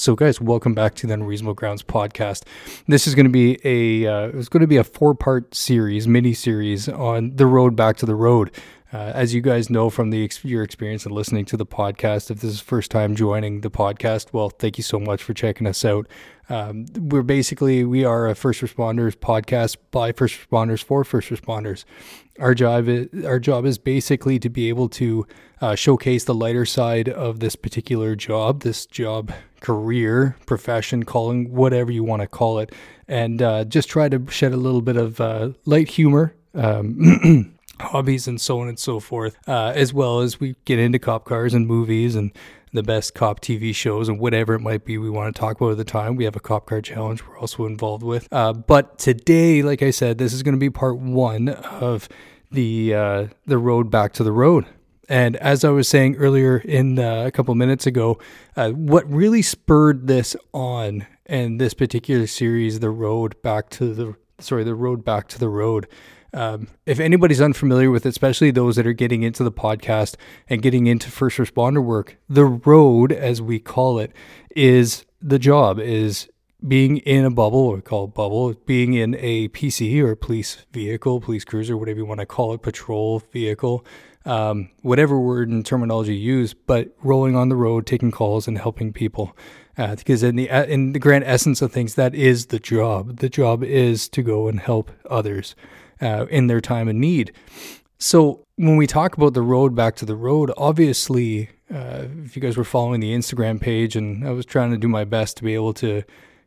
So, guys, welcome back to the Unreasonable Grounds podcast. This is going to be a uh, it's going to be a four part series, mini series on the road back to the road. Uh, as you guys know from the your experience and listening to the podcast, if this is first time joining the podcast, well, thank you so much for checking us out. Um, we're basically we are a first responders podcast by first responders for first responders. Our job is our job is basically to be able to uh, showcase the lighter side of this particular job, this job career, profession, calling whatever you want to call it, and uh, just try to shed a little bit of uh, light humor. Um, hobbies and so on and so forth, uh, as well as we get into cop cars and movies and the best cop TV shows and whatever it might be we want to talk about at the time. We have a cop car challenge we're also involved with. Uh, but today, like I said, this is going to be part one of the uh, the road back to the road. And as I was saying earlier in uh, a couple minutes ago, uh, what really spurred this on and this particular series, the road back to the sorry, the road back to the road, um, if anybody's unfamiliar with it, especially those that are getting into the podcast and getting into first responder work, the road, as we call it, is the job, is being in a bubble, or call bubble, being in a PC or police vehicle, police cruiser, whatever you want to call it, patrol vehicle, um, whatever word and terminology you use, but rolling on the road, taking calls and helping people. Uh, because in the in the grand essence of things, that is the job. The job is to go and help others uh, in their time of need. So when we talk about the road back to the road, obviously, uh, if you guys were following the Instagram page, and I was trying to do my best to be able to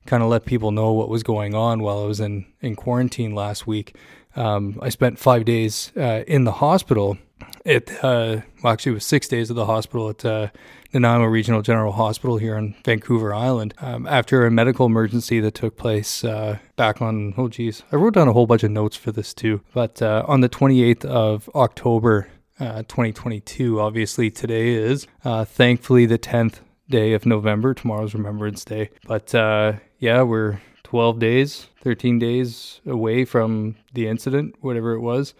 kind of let people know what was going on while I was in in quarantine last week. Um, I spent five days uh, in the hospital. It uh, well, actually, it was six days at the hospital at uh, Nanaimo Regional General Hospital here on Vancouver Island um, after a medical emergency that took place uh, back on, oh geez, I wrote down a whole bunch of notes for this too. But uh, on the 28th of October, uh, 2022, obviously today is uh, thankfully the 10th day of November. Tomorrow's Remembrance Day. But uh, yeah, we're 12 days, 13 days away from the incident, whatever it was.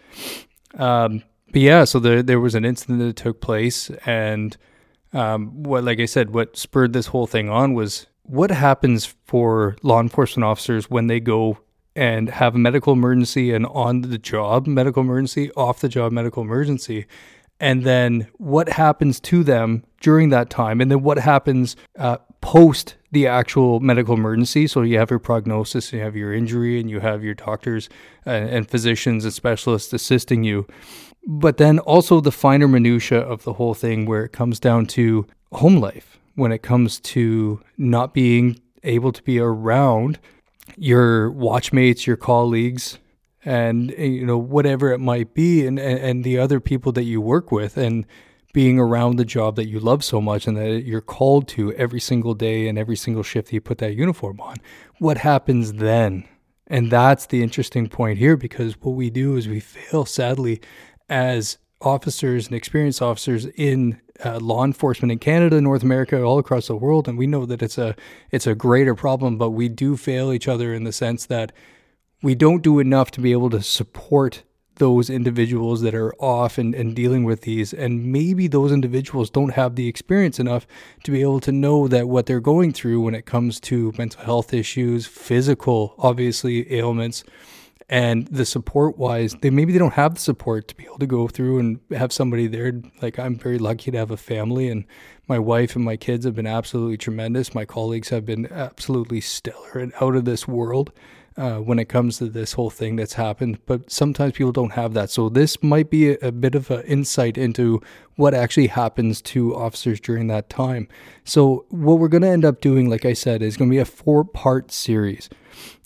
Um, but yeah, so there, there was an incident that took place and um, what, like I said, what spurred this whole thing on was what happens for law enforcement officers when they go and have a medical emergency and on the job medical emergency, off the job medical emergency, and then what happens to them during that time, and then what happens uh, post the actual medical emergency. So you have your prognosis, and you have your injury, and you have your doctors and, and physicians and specialists assisting you but then also the finer minutia of the whole thing where it comes down to home life. When it comes to not being able to be around your watchmates your colleagues and you know whatever it might be and, and the other people that you work with and being around the job that you love so much and that you're called to every single day and every single shift that you put that uniform on. What happens then? And that's the interesting point here because what we do is we fail sadly as officers and experienced officers in uh, law enforcement in Canada, North America, all across the world, and we know that it's a it's a greater problem, but we do fail each other in the sense that we don't do enough to be able to support those individuals that are off and, and dealing with these. And maybe those individuals don't have the experience enough to be able to know that what they're going through when it comes to mental health issues physical obviously ailments and the support wise they maybe they don't have the support to be able to go through and have somebody there. Like i'm very lucky to have a family and my wife and my kids have been absolutely tremendous. My colleagues have been absolutely stellar and out of this world uh, when it comes to this whole thing that's happened. But sometimes people don't have that. So this might be a, a bit of an insight into what actually happens to officers during that time. So what we're going to end up doing like i said is going to be a four part series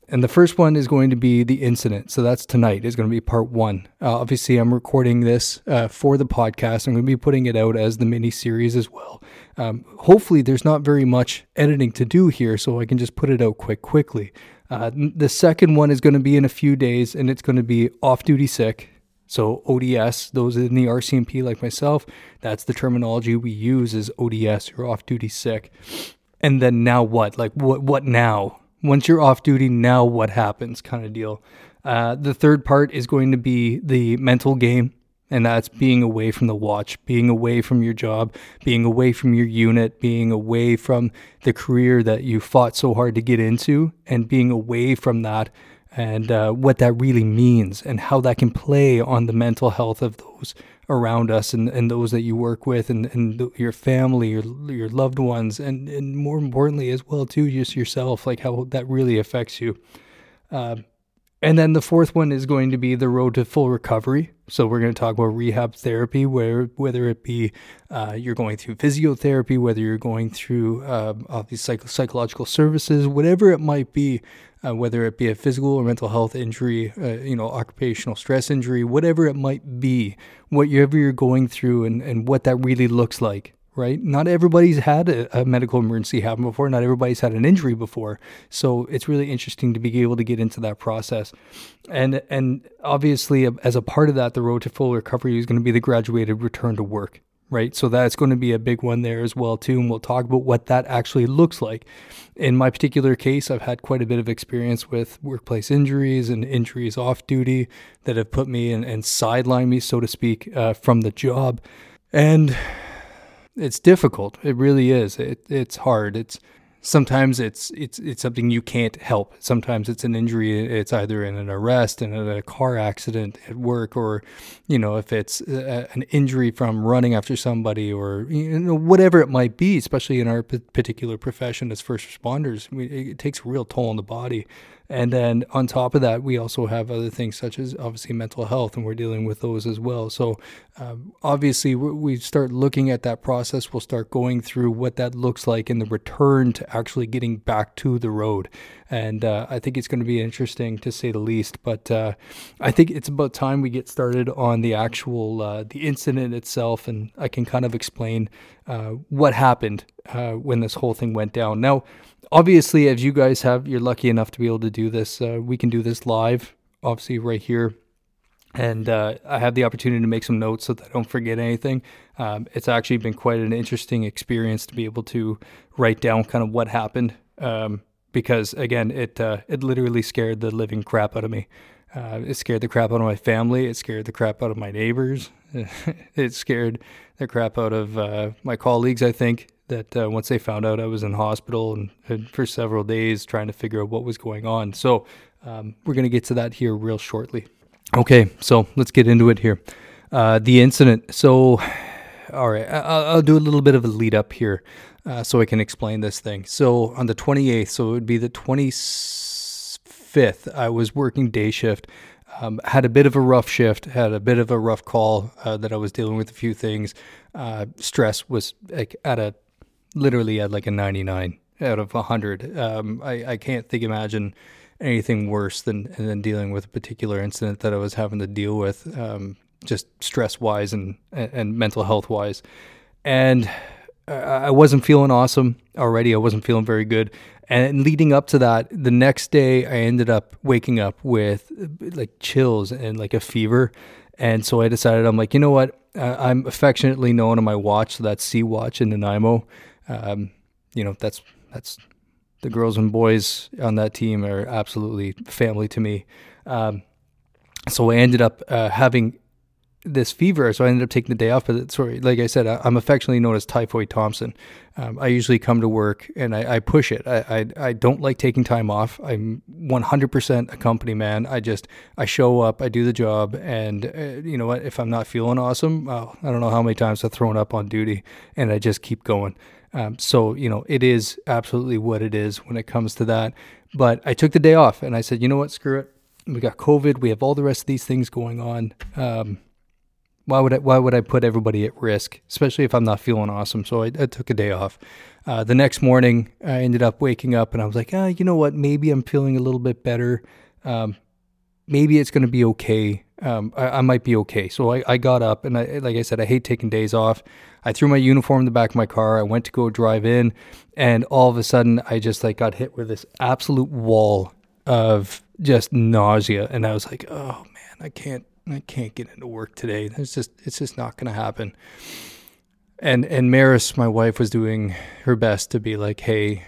and the first one is going to be the incident. So that's tonight, It's going to be part one. Uh, obviously, I'm recording this uh, for the podcast. I'm going to be putting it out as the mini series as well. Um, hopefully, there's not very much editing to do here, so I can just put it out quick, quickly. Uh, the second one is going to be in a few days, and it's going to be off duty sick. So ODS, those in the RCMP like myself, that's the terminology we use is ODS, you're off duty sick. And then now what? Like what what now? Once you're off duty, now what happens kind of deal. Uh, the third part is going to be the mental game. And that's being away from the watch, being away from your job, being away from your unit, being away from the career that you fought so hard to get into, and being away from that and uh, what that really means and how that can play on the mental health of those around us and, and those that you work with and, and your family, your, your loved ones, and, and more importantly as well too, just yourself, like how that really affects you. Uh, and then the fourth one is going to be the road to full recovery. So we're going to talk about rehab therapy, where whether it be uh, you're going through physiotherapy, whether you're going through uh, all these psych- psychological services, whatever it might be, uh, whether it be a physical or mental health injury, uh, you know, occupational stress injury, whatever it might be, whatever you're going through, and, and what that really looks like right? Not everybody's had a, a, medical emergency happen before. Not everybody's had an injury before. So it's really interesting to be able to get into that process. And and obviously, as a part of that, the road to full recovery is going to be the graduated return to work, right? So that's going to be a big one there as well too. And we'll talk about what that actually looks like. In my particular case, I've had quite a bit of experience with workplace injuries and injuries off duty that have put me and, sidelined me, so to speak, uh, from the job. And it's difficult. It really is. It, it's hard. It's sometimes it's it's it's something you can't help. Sometimes it's an injury. It's either in an arrest and a car accident at work, or you know if it's a, an injury from running after somebody, or you know whatever it might be. Especially in our particular profession as first responders, it takes a real toll on the body. And then on top of that, we also have other things such as obviously mental health, and we're dealing with those as well. So um, obviously, we start looking at that process. We'll start going through what that looks like in the return to actually getting back to the road. And uh, I think it's going to be interesting to say the least. But uh, I think it's about time we get started on the actual uh, the incident itself, and I can kind of explain uh, what happened uh, when this whole thing went down. Now obviously, as you guys have, you're lucky enough to be able to do this. Uh, we can do this live, obviously, right here. And uh, I have the opportunity to make some notes so that I don't forget anything. Um, it's actually been quite an interesting experience to be able to write down kind of what happened. Um, because again, it uh, it literally scared the living crap out of me. Uh, it scared the crap out of my family. It scared the crap out of my neighbors. it scared the crap out of uh, my colleagues. I think that uh, once they found out I was in hospital and, and, for several days trying to figure out what was going on. So um, we're going to get to that here real shortly. Okay, so let's get into it here. Uh, the incident. So, all right, I'll, I'll, do a little bit of a lead up here uh, so I can explain this thing. So on the 28th, so it would be the 25th, I was working day shift. Um, had a bit of a rough shift, had a bit of a rough call uh, that I was dealing with a few things. Uh, stress was like at a literally at like a 99 out of 100. Um, I, I can't think, imagine anything worse than, than dealing with a particular incident that I was having to deal with, um, just stress wise and, and mental health wise. And I wasn't feeling awesome already. I wasn't feeling very good. And leading up to that, the next day I ended up waking up with like chills and like a fever. And so I decided, I'm like, you know what? I'm affectionately known on my watch, so that's C Watch in Nanaimo. Um, you know, that's that's the girls and boys on that team are absolutely family to me. Um, so I ended up uh, having this fever, so I ended up taking the day off. But sorry, like I said, I, am affectionately known as Typhoid Thompson. Um, I usually come to work and I, I push it. I, I, I don't like taking time off. I'm 100% a company man. I just I show up, I do the job, and uh, you know what? If I'm not feeling awesome, I don't know how many times I've thrown up on duty, and I just keep going. Um, so, you know, it is absolutely what it is when it comes to that. But I took the day off and I said, you know what, screw it. We got COVID. We have all the rest of these things going on. Um, why would I, why would I put everybody at risk, especially if I'm not feeling awesome? So I, I took a day off. Uh, the next morning, I ended up waking up and I was like, ah, you know what? Maybe I'm feeling a little bit better. Um, maybe it's going to be okay. Um, I, I, might be okay. So I, I got up and I, like I said, I hate taking days off. I threw my uniform in the back of my car. I went to go drive in, and all of a sudden, I just like got hit with this absolute wall of just nausea, and I was like, oh man, I can't, I can't get into work today. It's just, it's just not going to happen. And and Maris, my wife, was doing her best to be like, hey,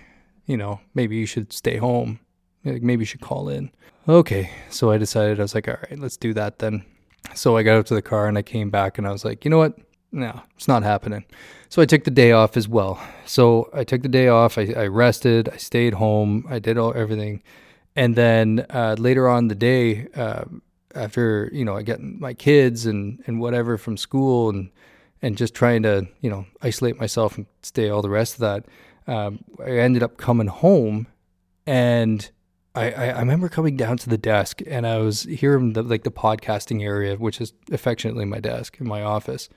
you know, maybe you should stay home. Maybe you should call in. Okay, so I decided I was like, all right, let's do that then. So I got up to the car and I came back and I was like, you know what? No, it's not happening. So I took the day off as well. So I took the day off. I, I rested. I stayed home. I did all everything, and then uh, later on the day, uh, after you know I get my kids and and whatever from school and and just trying to you know isolate myself and stay all the rest of that, um, I ended up coming home, and I, I, remember coming down to the desk and I was here in the like the podcasting area, which is affectionately my desk in my office,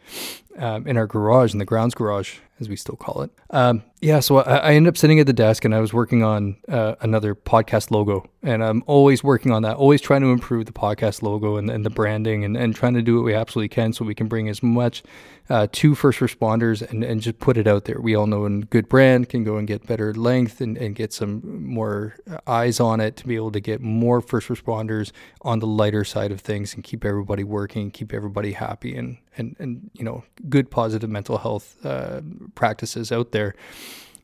um, in our garage, in the grounds garage, as we still call it. Um, yeah, so I, I, ended up sitting at the desk and I was working on uh, another podcast logo, and I'm always working on that, always trying to improve the podcast logo and, and the branding, and, and trying to do what we absolutely can so we can bring as much uh, to first responders and, and just put it out there. We all know a good brand can go and get better length and, get some more eyes on it to be able to get more first responders on the lighter side of things and keep everybody working, keep everybody happy, and and and you know good positive mental health uh, practices out there.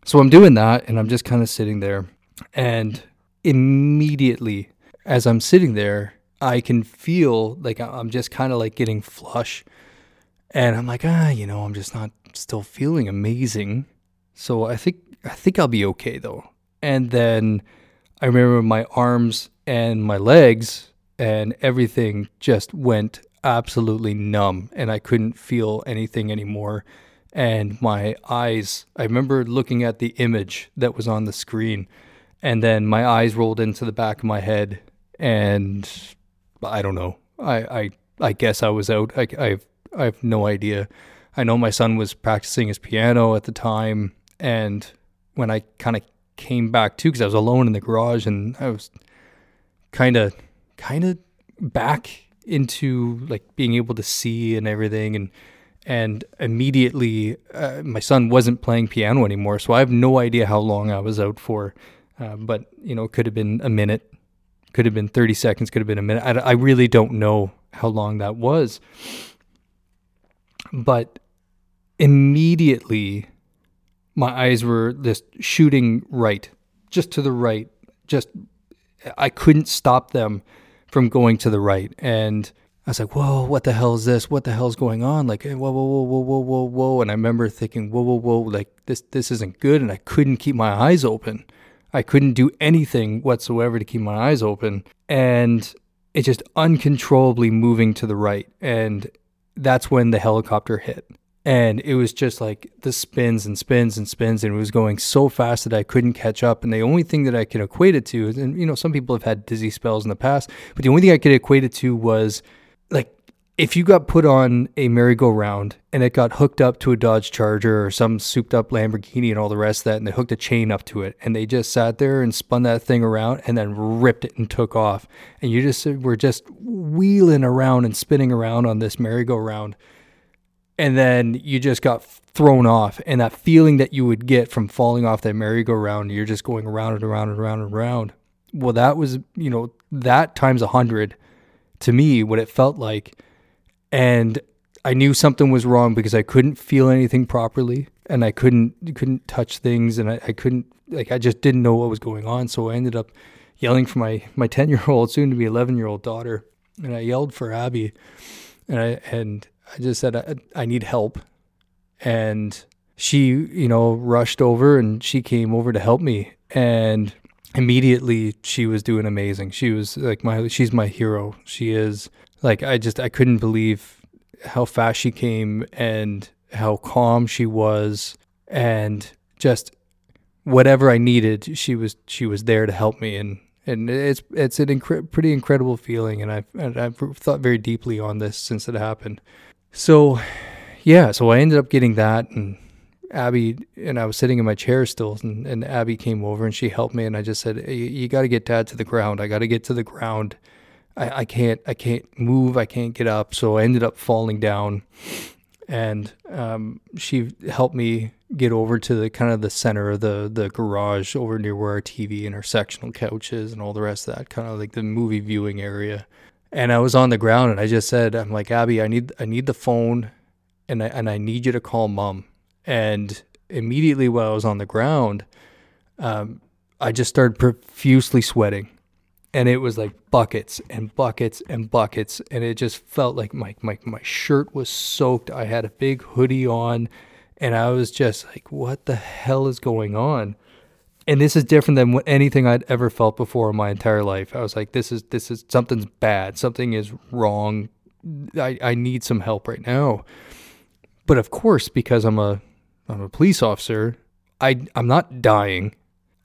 So I'm doing that, and I'm just kind of sitting there, and immediately as I'm sitting there, I can feel like I'm just kind of like getting flush and I'm like, ah, you know, I'm just not still feeling amazing. So I think I think I'll be okay though. And then I remember my arms and my legs and everything just went absolutely numb and I couldn't feel anything anymore. And my eyes, I remember looking at the image that was on the screen and then my eyes rolled into the back of my head and I don't know. I I, I guess I was out. I, I've I have no idea. I know my son was practicing his piano at the time, and when I kind of came back too, because I was alone in the garage, and I was kind of, kind of back into like being able to see and everything, and and immediately uh, my son wasn't playing piano anymore, so I have no idea how long I was out for, uh, but you know, it could have been a minute, could have been thirty seconds, could have been a minute. I, I really don't know how long that was but immediately my eyes were just shooting right, just to the right. Just I couldn't stop them from going to the right. And I was like, whoa, what the hell is this? What the hell's going on? Like, whoa, whoa, whoa, whoa, whoa, whoa, whoa. And I remember thinking, whoa, whoa, whoa, like this, this isn't good. And I couldn't keep my eyes open. I couldn't do anything whatsoever to keep my eyes open. And it just uncontrollably moving to the right. And that's when the helicopter hit. And it was just like the spins and spins and spins, and it was going so fast that I couldn't catch up. And the only thing that I can equate it to, and you know, some people have had dizzy spells in the past, but the only thing I could equate it to was if you got put on a merry-go-round and it got hooked up to a Dodge Charger or some souped up Lamborghini and all the rest of that, and they hooked a chain up to it, and they just sat there and spun that thing around and then ripped it and took off, and you just were just wheeling around and spinning around on this merry-go-round, and then you just got thrown off, and that feeling that you would get from falling off that merry-go-round, you're just going around and around and around and around. Well, that was you know that times a hundred to me what it felt like and I knew something was wrong because I couldn't feel anything properly and I couldn't couldn't touch things and I, I couldn't like I just didn't know what was going on. So I ended up yelling for my my ten year old, soon to be eleven year old daughter, and I yelled for Abby, and I and I just said I, I need help, and she you know rushed over and she came over to help me and immediately she was doing amazing. She was like my she's my hero. She is like I just I couldn't believe how fast she came and how calm she was and just whatever I needed she was she was there to help me and and it's it's an incre- pretty incredible feeling and I've and I've thought very deeply on this since it happened. So yeah, so I ended up getting that and Abby and I was sitting in my chair still, and, and Abby came over and she helped me, and I just said, "You got to get Dad to the ground. I got to get to the ground. I, I can't I can't move. I can't get up." So I ended up falling down, and um, she helped me get over to the kind of the center of the the garage, over near where our TV and our sectional couches and all the rest of that, kind of like the movie viewing area. And I was on the ground, and I just said, "I'm like Abby, I need I need the phone." And I, and I need you to call mom and immediately while I was on the ground, um, I just started profusely sweating. And it was like buckets and buckets and buckets and it just felt like my, my my shirt was soaked. I had a big hoodie on and i was just like what the hell is going on? And this is different than anything i'd ever felt before in my entire life. I was like this is this is something's bad. Something is wrong. I i need some help right now. But of course because i'm a i'm a police officer i i'm not dying.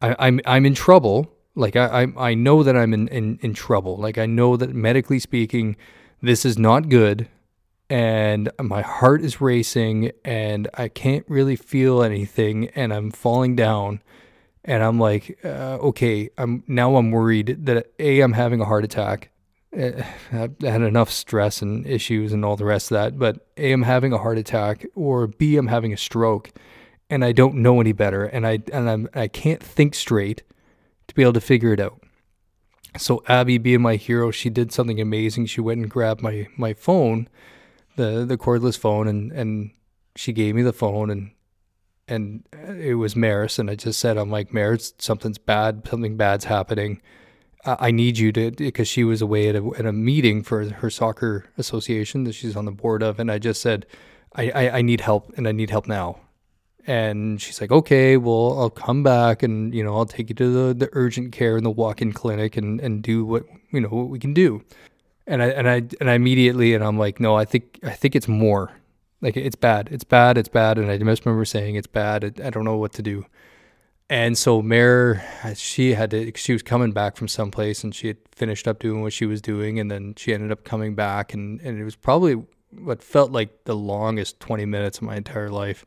I, i'm i'm in trouble like I, I, I know that I'm in, in, in trouble. Like I know that medically speaking, this is not good. And my heart is racing and I can't really feel anything and I'm falling down. And I'm like, uh, okay, I'm now I'm worried that A, I'm having a heart attack. Eh, I had enough stress and issues and all the rest of that. But A, I'm having a heart attack, or B, I'm having a stroke, and I don't know any better, and I and I'm I can't think straight to be able to figure it out. So Abby, being my hero, she did something amazing. She went and grabbed my my phone, the the cordless phone, and and she gave me the phone, and and it was Maris, and I just said, I'm like Maris, something's bad, something bad's happening. I need you to because she was away at a, at a meeting for her soccer association that she's on the board of, and I just said, I, I, I need help, and I need help now. And she's like, okay, well, I'll come back and, you know, I'll take you to the, the urgent care and the walk-in clinic and, and do what, you know, what we can do. And I, and I, and I immediately, and I'm like, no, I think, I think it's more like it's bad. It's bad. It's bad. And I just remember saying it's bad. I, I don't know what to do. And so Mare, she had to, she was coming back from someplace and she had finished up doing what she was doing. And then she ended up coming back and, and it was probably what felt like the longest 20 minutes of my entire life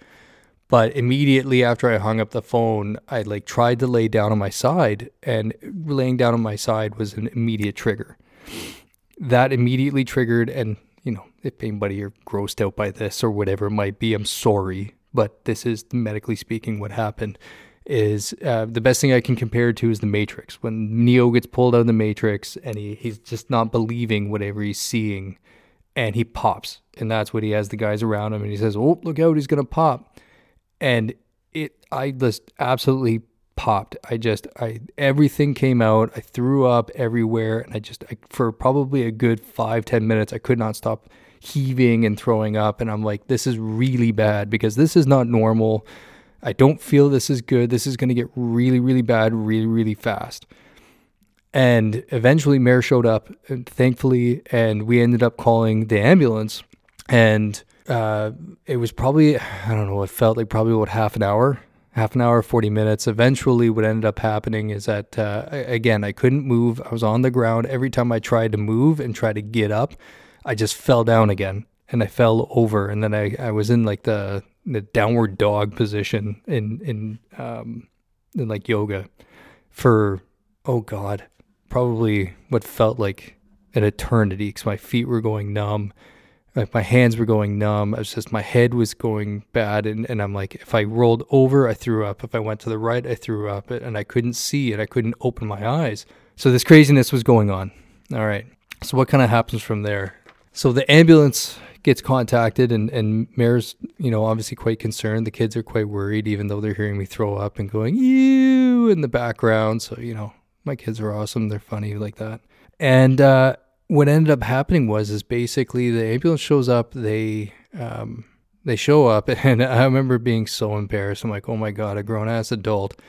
but immediately after I hung up the phone, I like tried to lay down on my side, and laying down on my side was an immediate trigger. That immediately triggered, and you know, if anybody are grossed out by this or whatever it might be, I'm sorry, but this is medically speaking what happened. Is uh, the best thing I can compare to is the Matrix. When Neo gets pulled out of the Matrix and he, he's just not believing whatever he's seeing, and he pops, and that's what he has the guys around him, and he says, "Oh, look out, he's gonna pop." And it I just absolutely popped. I just I everything came out. I threw up everywhere, and I just I, for probably a good five ten minutes I could not stop heaving and throwing up. And I'm like, this is really bad because this is not normal. I don't feel this is good. This is going to get really really bad really really fast. And eventually, Mare showed up, and thankfully, and we ended up calling the ambulance. And uh, it was probably I don't know. It felt like probably what half an hour, half an hour, forty minutes. Eventually, what ended up happening is that uh, again I couldn't move. I was on the ground. Every time I tried to move and try to get up, I just fell down again, and I fell over, and then I, I was in like the the downward dog position in in um in like yoga for oh god probably what felt like an eternity because my feet were going numb like my hands were going numb. I was just my head was going bad, and, and I'm like, if I rolled over, I threw up. If I went to the right, I threw up, and I couldn't see and I couldn't open my eyes. So this craziness was going on. All right. So what kind of happens from there? So the ambulance gets contacted, and and Mare's you know obviously quite concerned. The kids are quite worried, even though they're hearing me throw up and going you in the background. So you know my kids are awesome. They're funny like that. And uh, what ended up happening was is basically the ambulance shows up. They um, they show up, and I remember being so embarrassed. I'm like, oh my god, a grown ass adult,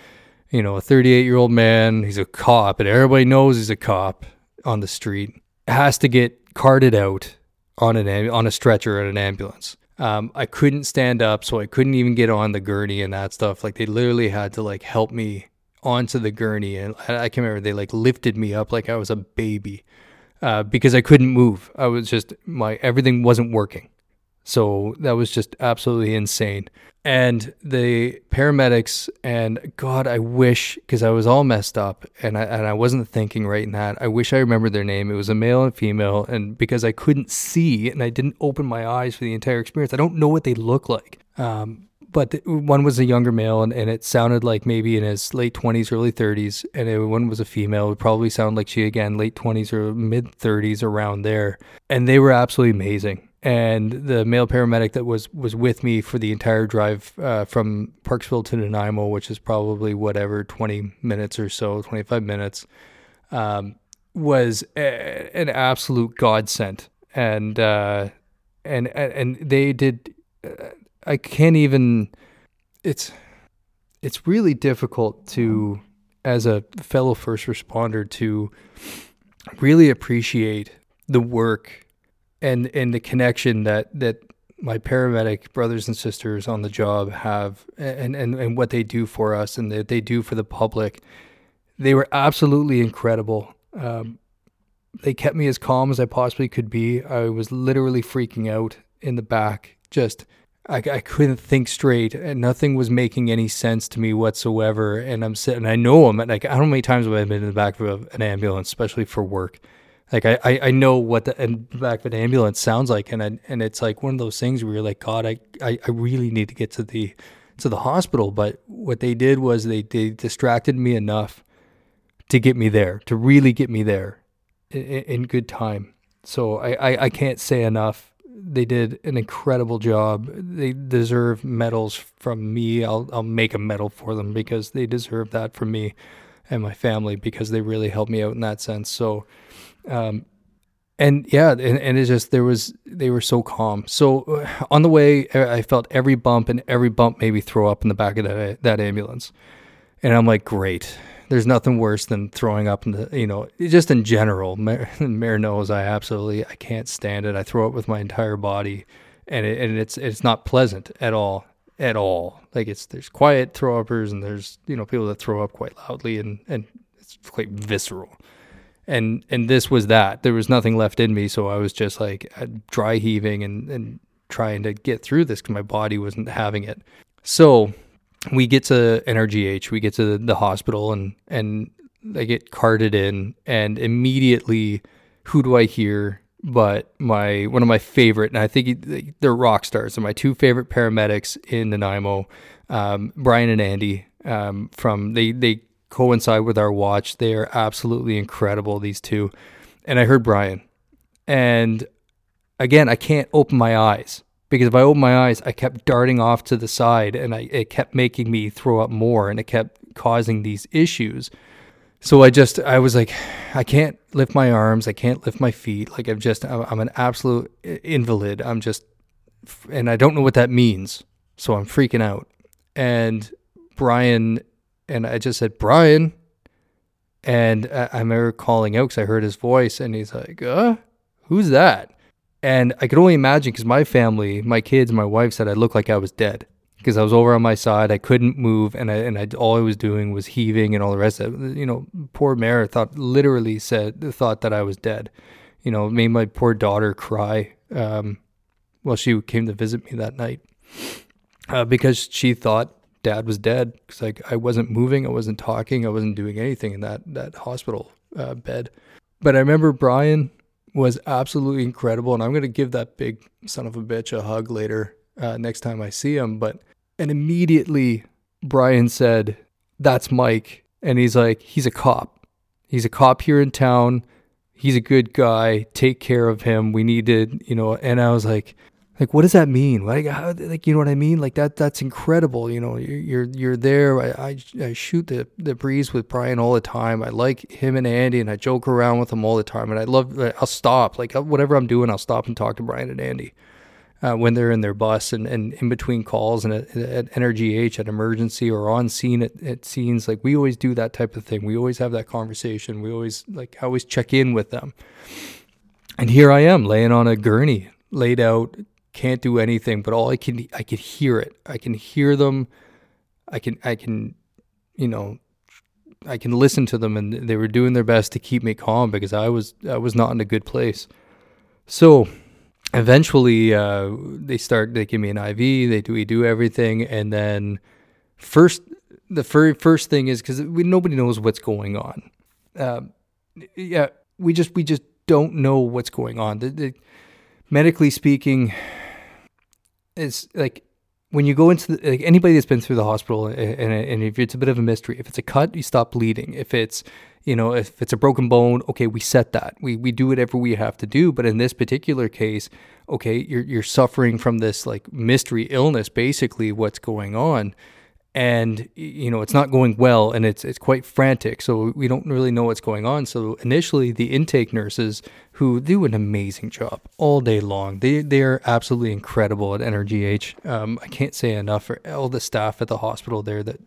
you know, a 38 year old man. He's a cop, and everybody knows he's a cop on the street. Has to get carted out on an on a stretcher in an ambulance. Um, I couldn't stand up, so I couldn't even get on the gurney and that stuff. Like they literally had to like help me onto the gurney, and I, I can remember they like lifted me up like I was a baby uh, because I couldn't move. I was just my everything wasn't working. So that was just absolutely insane. And the paramedics and God, I wish because I was all messed up and I and I wasn't thinking right in that. I wish I remembered their name. It was a male and female, and because I couldn't see and I didn't open my eyes for the entire experience, I don't know what they look like. Um, but the, one was a younger male and, and it sounded like maybe in his late 20s early 30s and it, one was a female it would probably sound like she again late 20s or mid 30s around there and they were absolutely amazing and the male paramedic that was was with me for the entire drive uh, from Parksville to Nanaimo, which is probably whatever 20 minutes or so, 25 minutes. Um, was a, an absolute godsend, and uh, and and they did. I can't even. It's it's really difficult to, as a fellow first responder, to really appreciate the work and and the connection that that my paramedic brothers and sisters on the job have and and, and what they do for us and that they do for the public. They were absolutely incredible. Um, they kept me as calm as i possibly could be. I was literally freaking out in the back just I, I couldn't think straight. And nothing was making any sense to me whatsoever. And i'm sitting i know i'm like how many times have i been in the back of an ambulance especially for work. Like I, I, I know what the back of an ambulance sounds like. And I, and it's like one of those things where you're like god I, I, I really need to get to the to the hospital. But what they did was they, they distracted me enough to get me there to really get me there in, in good time. So I, I, I can't say enough they did an incredible job they deserve medals from me I'll, I'll make a medal for them because they deserve that from me and my family because they really helped me out in that sense so um, and yeah, and, and it's just there was they were so calm. So uh, on the way, I felt every bump, and every bump made me throw up in the back of that that ambulance. And I'm like, great. There's nothing worse than throwing up in the, you know, just in general. Mare knows I absolutely I can't stand it. I throw up with my entire body, and it, and it's it's not pleasant at all, at all. Like it's there's quiet throw uppers, and there's you know people that throw up quite loudly, and and it's quite visceral and and this was that. There was nothing left in me, so I was just like uh, dry heaving and and trying to get through this because my body wasn't having it. So we get to NRGH, we get to the hospital, and and I get carted in, and immediately, who do I hear? But my one of my favorite, and I think they're rock stars. They're my two favorite paramedics in Nanaimo, um, Brian and Andy. Um, from they they coincide with our watch. They are absolutely incredible, these two. And I heard Brian. And again, I can't open my eyes because if I opened my eyes, I kept darting off to the side and I, it kept making me throw up more and it kept causing these issues. So I just, I was like, I can't lift my arms. I can't lift my feet. Like I'm just, I'm an absolute invalid. I'm just, and I don't know what that means. So I'm freaking out. And Brian and I just said, Brian. And I, remember calling out because I heard his voice, and he's like, uh, who's that? And I could only imagine because my family, my kids, my wife said I looked like I was dead because I was over on my side. I couldn't move, and I and I all I was doing was heaving and all the rest of it. You know, poor Mare thought literally said thought that I was dead. You know, made my poor daughter cry. Um, well, she came to visit me that night uh, because she thought dad was dead because like I wasn't moving, I wasn't talking, I wasn't doing anything in that that hospital uh, bed. But I remember Brian was absolutely incredible, and I'm gonna give that big son of a bitch a hug later uh, next time I see him. But and immediately Brian said, "That's Mike," and he's like, "He's a cop. He's a cop here in town." He's a good guy. Take care of him. We need to, you know. And I was like, like what does that mean? Like how, like you know what i mean? Like that that's incredible you know you're you're there. I i, I shoot the the breeze with brian all the time. I like him and andy and i joke around with them all the time and i love i'll stop. Like whatever i'm doing i'll stop and talk to brian and andy uh, when they're in their bus and, and in between calls and at, at NRGH at emergency or on scene at, at scenes. Like we always do that type of thing. We always have that conversation. We always like I always check in with them. And here I am laying on a gurney laid out can't do anything, but all I can I could hear it. I can hear them. I can I can you know I can listen to them and they were doing their best to keep me calm because I was I was not in a good place. So eventually uh, they start they give me an IV, they do we do everything and then first the very first thing is because nobody knows what's going on. Uh, yeah, we just we just don't know what's going on. The, the, medically speaking, it's like when you go into the, like anybody that's been through the hospital and, and if it's a bit of a mystery if it's a cut you stop bleeding. If it's you know if it's a broken bone okay we set that. We we do whatever we have to do. But in this particular case okay you're you're suffering from this like mystery illness basically what's going on and you know it's not going well and it's it's quite frantic so we don't really know what's going on. So initially the intake nurses who do an amazing job all day long they they are absolutely incredible at NRGH um, I can't say enough for all the staff at the hospital there that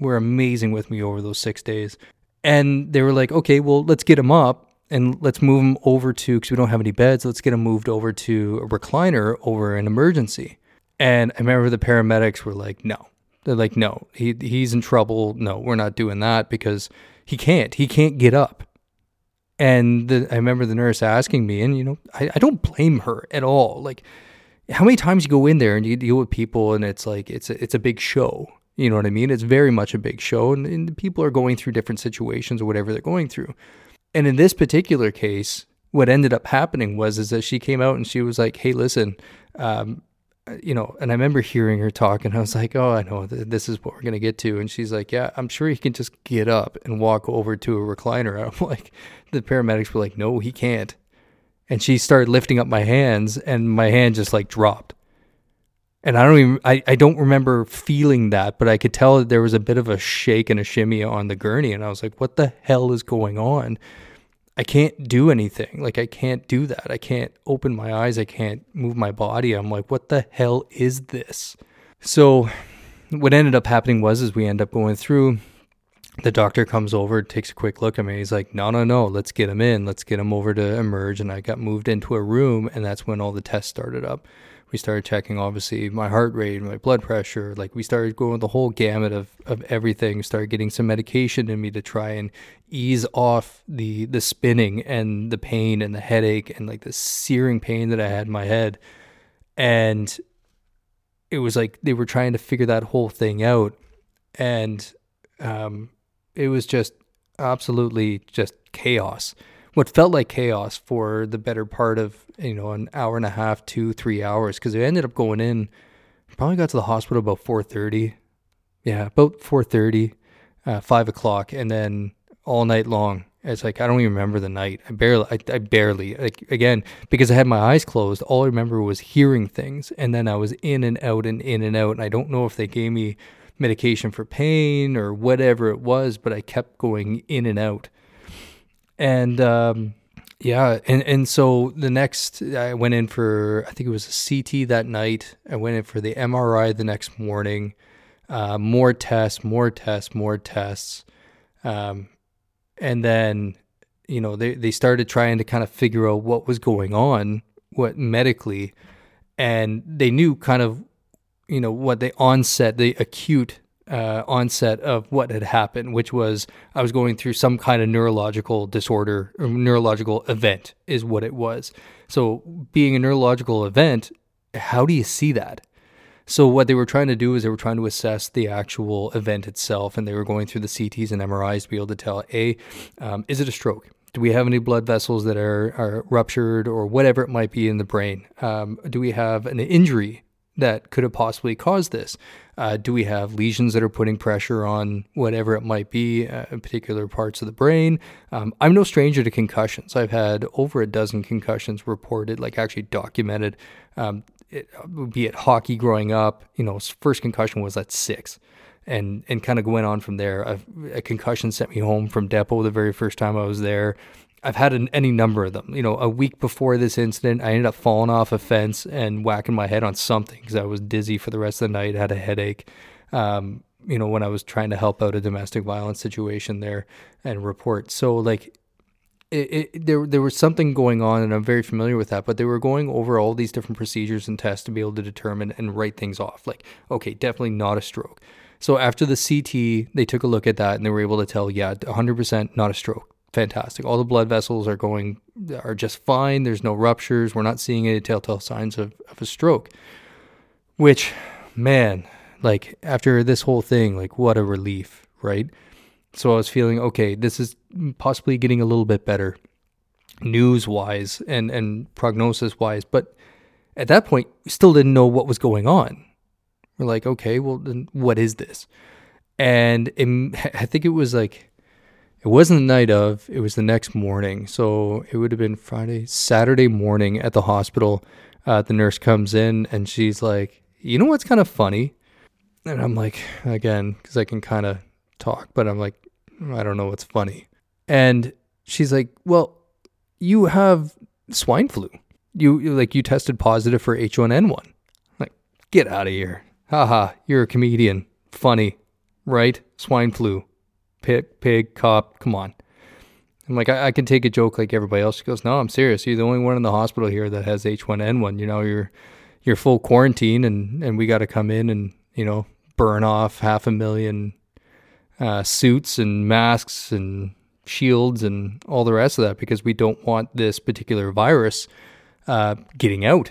were amazing with me over those 6 days. And they were like okay well let's get him up and let's move him over to because we don't have any beds let's get him moved over to a recliner over an emergency. And I remember the paramedics were like no they're like, no, he he's in trouble. No, we're not doing that because he can't. He can't get up. And the, I remember the nurse asking me, and you know, I, I don't blame her at all. Like, how many times you go in there and you deal with people, and it's like it's a, it's a big show. You know what I mean? It's very much a big show, and, and people are going through different situations or whatever they're going through. And in this particular case, what ended up happening was is that she came out and she was like, "Hey, listen, um, you know, and I remember hearing her talk, and I was like, "Oh, I know this is what we're gonna get to." And she's like, "Yeah, I'm sure he can just get up and walk over to a recliner." I'm like, the paramedics were like, "No, he can't." And she started lifting up my hands, and my hand just like dropped. And I don't even, I, I don't remember feeling that, but I could tell that there was a bit of a shake and a shimmy on the gurney, and I was like, "What the hell is going on?" I can't do anything. Like I can't do that. I can't open my eyes. I can't move my body. I'm like, what the hell is this? So what ended up happening was is we end up going through the doctor comes over, takes a quick look at me. He's like, "No, no, no. Let's get him in. Let's get him over to emerge." And I got moved into a room, and that's when all the tests started up we started checking obviously my heart rate, and my blood pressure. Like we started going the whole gamut of, of everything. Started getting some medication in me to try and ease off the the spinning and the pain and the headache and like the searing pain that I had in my head. And it was like they were trying to figure that whole thing out. And um, it was just absolutely just chaos what felt like chaos for the better part of you know an hour and a half, two, three hours, because I ended up going in. Probably got to the hospital about four thirty. Yeah, about four thirty, uh, five o'clock, and then all night long. It's like I don't even remember the night. I barely, I, I barely, like again because I had my eyes closed. All I remember was hearing things, and then I was in and out and in and out. And I don't know if they gave me medication for pain or whatever it was, but I kept going in and out and um, yeah, and and so the next I went in for I think it was a CT that night. I went in for the MRI the next morning. Uh, more tests, more tests, more tests, um, and then you know they they started trying to kind of figure out what was going on, what medically, and they knew kind of you know what the onset, the acute uh, onset of what had happened, which was I was going through some kind of neurological disorder or neurological event, is what it was. So, being a neurological event, how do you see that? So, what they were trying to do is they were trying to assess the actual event itself, and they were going through the CTs and MRIs to be able to tell A, um, is it a stroke? Do we have any blood vessels that are, are ruptured or whatever it might be in the brain? Um, do we have an injury that could have possibly caused this? Uh, do we have lesions that are putting pressure on whatever it might be, uh, particular parts of the brain? Um, I'm no stranger to concussions. I've had over a dozen concussions reported, like actually documented. Um, it, be it hockey growing up, you know, first concussion was at six. And, and kind of went on from there. A, a concussion sent me home from depot the very first time I was there. I've had an, any number of them. You know, a week before this incident, I ended up falling off a fence and whacking my head on something because I was dizzy for the rest of the night, had a headache. Um, you know, when I was trying to help out a domestic violence situation there and report. So, like, it, it, there there was something going on, and I'm very familiar with that. But they were going over all these different procedures and tests to be able to determine and write things off. Like, okay, definitely not a stroke. So after the CT, they took a look at that and they were able to tell, yeah, 100% not a stroke fantastic. All the blood vessels are going are just fine. There's no ruptures. We're not seeing any telltale signs of, of a stroke. Which, man, like after this whole thing, like what a relief, right? So I was feeling okay, this is possibly getting a little bit better news wise and, and prognosis wise. But at that point, we still didn't know what was going on. We're like, okay, well, then what is this? And it, I think it was like it wasn't the night of, it was the next morning. So it would have been Friday, Saturday morning at the hospital. Uh, the nurse comes in and she's like, You know what's kind of funny? And I'm like, again, because I can kind of talk, but I'm like, I don't know what's funny. And she's like, well, you have swine flu. You like you tested positive for H1N1. Like, get out of here. Haha, you're a comedian. Funny, right? Swine flu. Pig, pig, cop, come on. I'm like, I, I can take a joke like everybody else. She goes, No, I'm serious. You're the only one in the hospital here that has H1N1. You know, you're you're full quarantine and, and we gotta come in and, you know, burn off half a million uh, suits and masks and shields and all the rest of that because we don't want this particular virus uh, getting out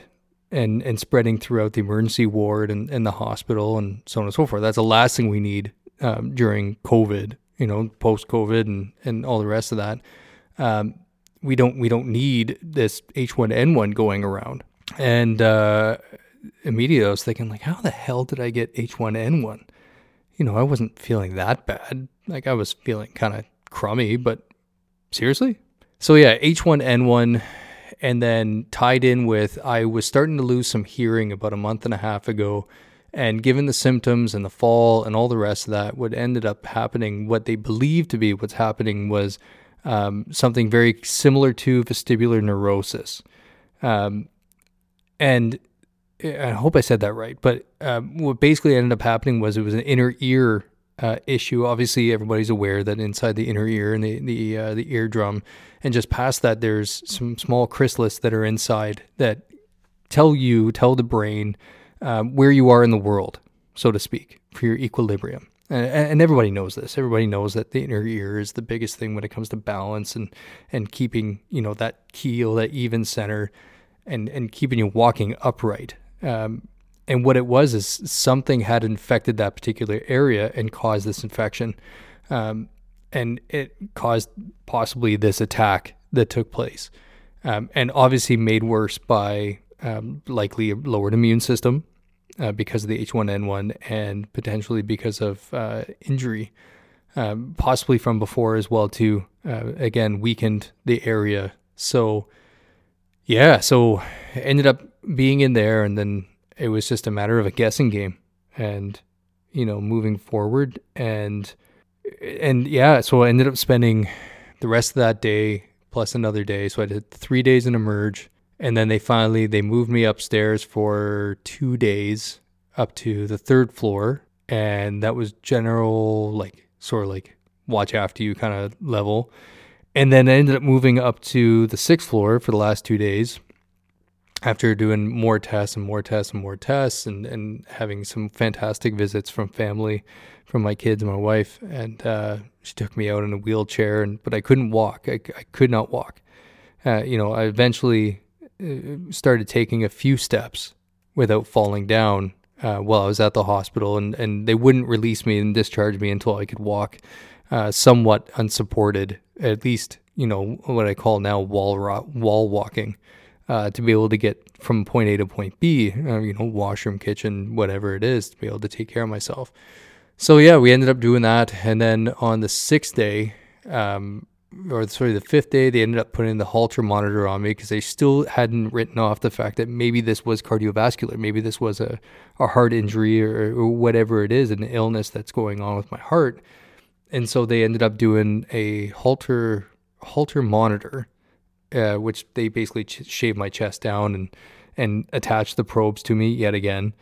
and, and spreading throughout the emergency ward and, and the hospital and so on and so forth. That's the last thing we need um, during COVID, you know, post COVID and, and all the rest of that. Um, we don't we don't need this H1N1 going around. And uh, immediately I was thinking like, how the hell did I get H1N1? You know, I wasn't feeling that bad. Like I was feeling kind of crummy, but seriously? So yeah, H1N1 and then tied in with I was starting to lose some hearing about a month and a half ago. And given the symptoms and the fall and all the rest of that, what ended up happening, what they believed to be what's happening was um, something very similar to vestibular neuritis. Um, and I hope I said that right, but um, what basically ended up happening was it was an inner ear uh, issue. Obviously, everybody's aware that inside the inner ear and the the uh, the eardrum, and just past that, there's some small chrysalids that are inside that tell you, tell the brain um, where you are in the world, so to speak, for your equilibrium. And, and, everybody knows this. Everybody knows that the inner ear is the biggest thing when it comes to balance and and keeping you know that keel, that even center, and and keeping you walking upright. Um, and what it was is something had infected that particular area and caused this infection. Um, and it caused possibly this attack that took place. Um, and obviously made worse by um, likely a lowered immune system uh, because of the H1N1 and potentially because of uh, injury, um, possibly from before as well too. Uh, again, weakened the area. So yeah, so ended up being in there and then it was just a matter of a guessing game and you know moving forward and and yeah so i ended up spending the rest of that day plus another day so i did three days in emerge and then they finally they moved me upstairs for two days up to the third floor and that was general like sort of like watch after you kind of level and then i ended up moving up to the sixth floor for the last two days after doing more tests and more tests and more tests and, and having some fantastic visits from family, from my kids and my wife, and uh, she took me out in a wheelchair, and but I couldn't walk. I, I could not walk. Uh, you know, I eventually started taking a few steps without falling down uh, while I was at the hospital, and, and they wouldn't release me and discharge me until I could walk uh, somewhat unsupported, at least, you know, what I call now wall, ro- wall walking uh, to be able to get from point A to point B, uh, you know, washroom, kitchen, whatever it is, to be able to take care of myself. So yeah, we ended up doing that, and then on the sixth day, um, or sorry, the fifth day, they ended up putting the Holter monitor on me because they still hadn't written off the fact that maybe this was cardiovascular, maybe this was a, a heart injury or, or whatever it is, an illness that's going on with my heart. And so they ended up doing a Holter Holter monitor uh, which they basically ch- shaved my chest down and and attached the probes to me yet again,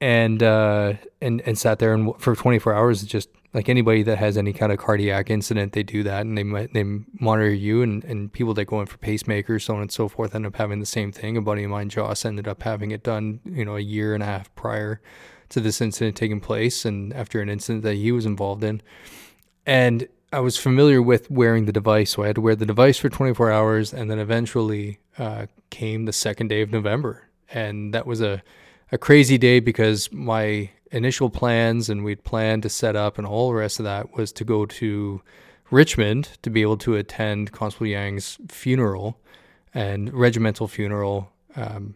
and uh, and and sat there and for 24 hours. Just like anybody that has any kind of cardiac incident, they do that and they they monitor you and, and people that go in for pacemakers, so on and so forth, end up having the same thing. A buddy of mine, Joss, ended up having it done, you know, a year and a half prior to this incident taking place, and after an incident that he was involved in, and I was familiar with wearing the device, so I had to wear the device for 24 hours, and then eventually uh, came the second day of November, and that was a a crazy day because my initial plans and we'd planned to set up and all the rest of that was to go to Richmond to be able to attend Constable Yang's funeral and regimental funeral, um,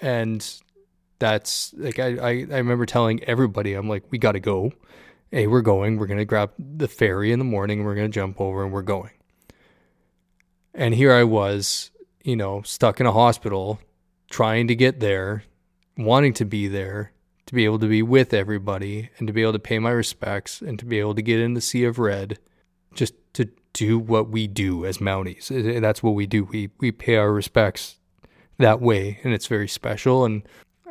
and that's like I, I I remember telling everybody I'm like we got to go hey, we're going. We're going to grab the ferry in the morning. We're going to jump over and we're going. And here I was, you know, stuck in a hospital, trying to get there, wanting to be there, to be able to be with everybody and to be able to pay my respects and to be able to get in the sea of red just to do what we do as Mounties. That's what we do. We we pay our respects that way, and it's very special. And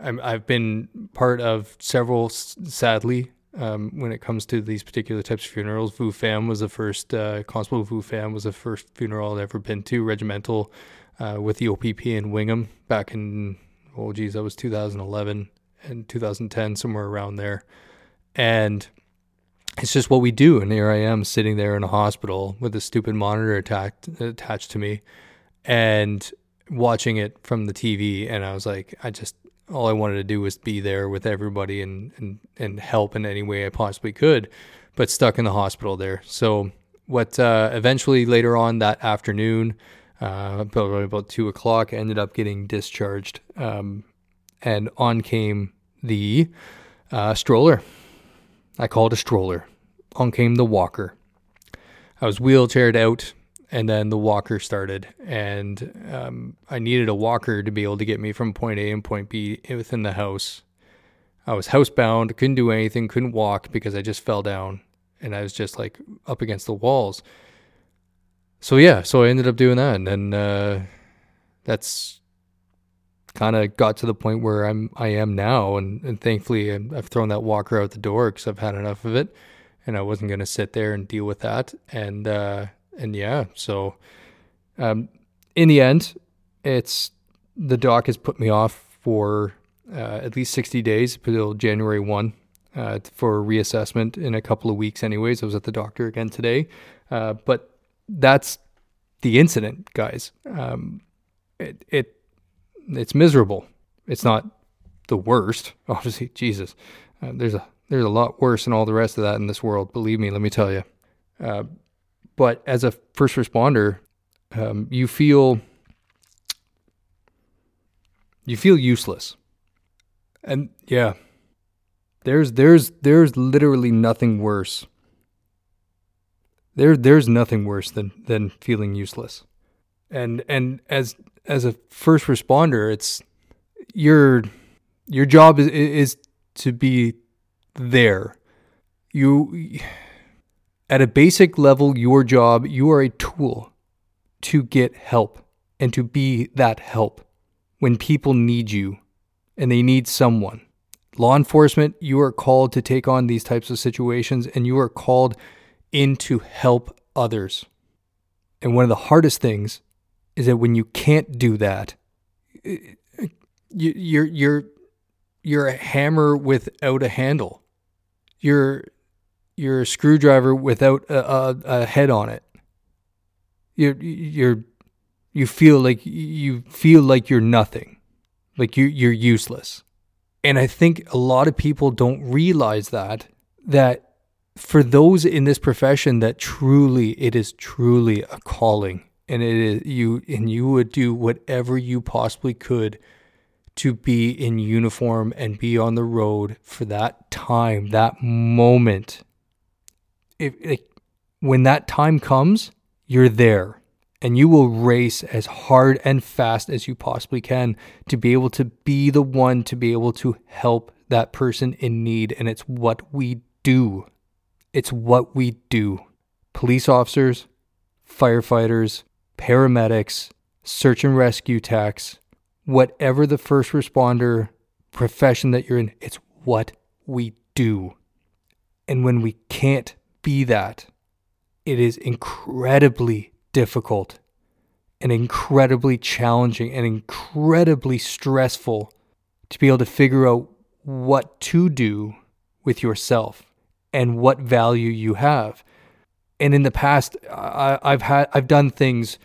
i have been part of several, sadly, um, when it comes to these particular types of funerals. Vu Pham was the first, uh, Constable Vu Pham was the first funeral I'd ever been to, regimental, uh, with the OPP in Wingham back in, oh geez, that was 2011 and 2010, somewhere around there. And it's just what we do. And here I am sitting there in a hospital with a stupid monitor attacked, attached to me and watching it from the TV. And I was like, I just, all I wanted to do was be there with everybody and, and, and help in any way I possibly could, but stuck in the hospital there. So, what uh, eventually later on that afternoon, uh, probably about two o'clock, I ended up getting discharged. Um, and on came the uh, stroller. I called a stroller. On came the walker. I was wheelchaired out, and then the walker started, and um, I needed a walker to be able to get me from point A and point B within the house. I was housebound, couldn't do anything, couldn't walk because I just fell down, and I was just like up against the walls. So yeah, so I ended up doing that, and then uh, that's kind of got to the point where I'm I am now, and, and thankfully I've thrown that walker out the door because I've had enough of it, and I wasn't gonna sit there and deal with that, and uh, and yeah, so um, in the end, it's the doc has put me off for uh, at least sixty days until January one. Uh, for reassessment in a couple of weeks, anyways. I was at the doctor again today, uh, but that's the incident, guys. Um, it, it it's miserable. It's not the worst, obviously. Jesus, uh, there's a there's a lot worse than all the rest of that in this world. Believe me, let me tell you. Uh, but as a first responder, um, you feel you feel useless, and yeah, there's there's there's literally nothing worse. There there's nothing worse than than feeling useless, and and as as a first responder, it's your your job is is to be there. You at a basic level, your job, you are a tool to get help and to be that help when people need you and they need someone. Law enforcement, you are called to take on these types of situations and you are called in to help others. And one of the hardest things is that when you can't do that, you're you're you're a hammer without a handle. You're you're a screwdriver without a, a, a head on it. You're you're you feel like you feel like you're nothing, like you you're useless. And I think a lot of people don't realize that that for those in this profession that truly it is truly a calling and it is you and you would do whatever you possibly could to be in uniform and be on the road for that time, that moment. If, when that time comes, you're there and you will race as hard and fast as you possibly can to be able to be the one to be able to help that person in need and it's what we do. It's what we do. Police officers, firefighters, paramedics, search and rescue techs, whatever the first responder profession that you're in, it's what we do. And when we can't be that, it is incredibly difficult and incredibly challenging and incredibly stressful to be able to figure out what to do with yourself and what value you have. And in the past, I, have had I've done things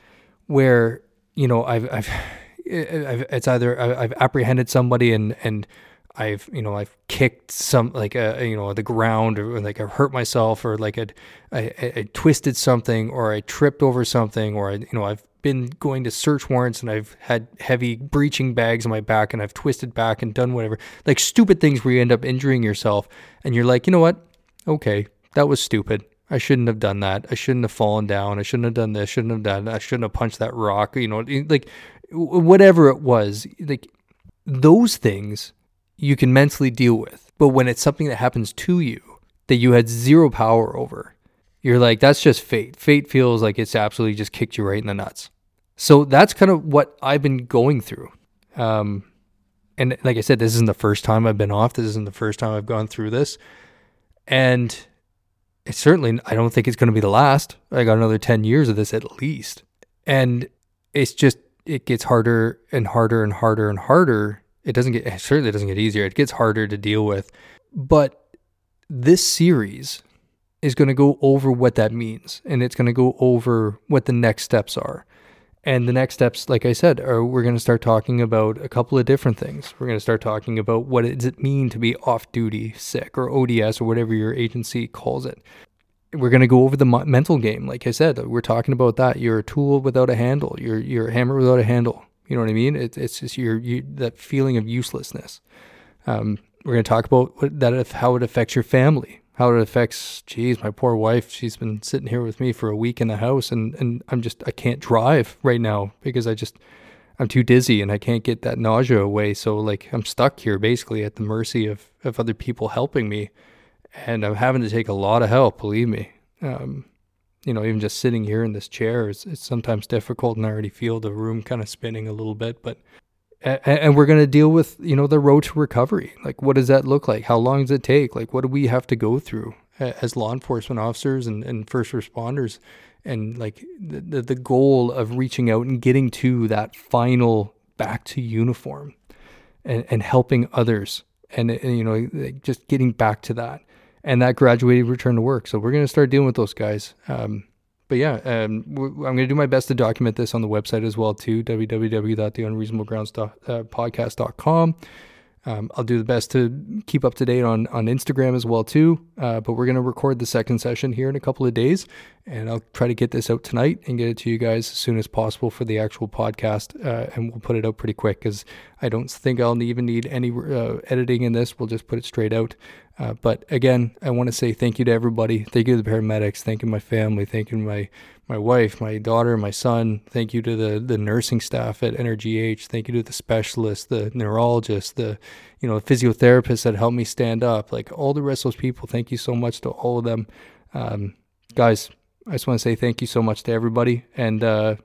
where you know I've I've, I've it's either I've apprehended somebody and and I've you know I've kicked some like a uh, you know the ground or like I've hurt myself or like I'd, I, I, I twisted something or I tripped over something or I you know I've been going to search warrants and I've had heavy breaching bags on my back and I've twisted back and done whatever. Like stupid things where you end up injuring yourself and you're like you know what? Okay that was stupid I shouldn't have done that. I shouldn't have fallen down. I shouldn't have done this. I shouldn't have done. That. I shouldn't have punched that rock. You know, like whatever it was. Like those things, you can mentally deal with. But when it's something that happens to you that you had zero power over, you're like, that's just fate. Fate feels like it's absolutely just kicked you right in the nuts. So that's kind of what I've been going through. Um, and like I said, this isn't the first time I've been off. This isn't the first time I've gone through this. And it's certainly, I don't think it's going to be the last. I got another 10 years of this at least. And it's just, it gets harder and harder and harder and harder. It doesn't get, it certainly doesn't get easier. It gets harder to deal with. But this series is going to go over what that means and it's going to go over what the next steps are. And the next steps, like I said, are we're going to start talking about a couple of different things. We're going to start talking about what does it mean to be off duty sick or ODS or whatever your agency calls it. We're going to go over the mental game. Like I said, we're talking about that. You're a tool without a handle. You're you're a hammer without a handle. You know what I mean? It, it's just your you, that feeling of uselessness. Um, we're going to talk about that how it affects your family, how it affects, geez, my poor wife. She's been sitting here with me for a week in the house, and and I'm just I can't drive right now because I just I'm too dizzy and I can't get that nausea away. So like I'm stuck here basically at the mercy of of other people helping me, and I'm having to take a lot of help. Believe me. Um, you know, even just sitting here in this chair is it's sometimes difficult, and I already feel the room kind of spinning a little bit, but and we're going to deal with you know the road to recovery. Like what does that look like? How long does it take? Like what do we have to go through as law enforcement officers and, and first responders? And like the, the goal of reaching out and getting to that final back to uniform and, and helping others and, and you know just getting back to that. And that graduated return to work. So we're going to start dealing with those guys. Um, but yeah, um, I'm going to do my best to document this on the website as well too, www.theunreasonablegrounds.podcast.com. Uh, um, I'll do the best to keep up to date on on Instagram as well too. Uh, but we're going to record the second session here in a couple of days, and I'll try to get this out tonight and get it to you guys as soon as possible for the actual podcast. Uh, and we'll put it out pretty quick because I don't think I'll even need any uh, editing in this. We'll just put it straight out. Uh, but again, I want to say thank you to everybody. Thank you to the paramedics. Thank you to my family. Thank you to my my wife, my daughter, my son. Thank you to the the nursing staff at NRGH. Thank you to the specialists, the neurologists, the you know physiotherapists that helped me stand up. Like all the rest of those people. Thank you so much to all of them, um, guys. I just want to say thank you so much to everybody, and uh,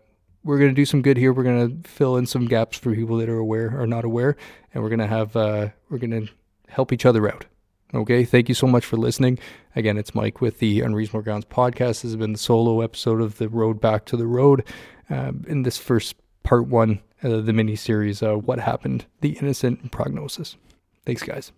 we're gonna do some good here. We're gonna fill in some gaps for people that are aware or not aware, and we're gonna have uh, we're gonna help each other out. Okay, thank you so much for listening. Again, it's Mike with the Unreasonable Grounds podcast. This has been the solo episode of the Road Back to the Road. Uh, in this first part one, of the mini series, uh, What Happened, The Incident Prognosis. Thanks, guys.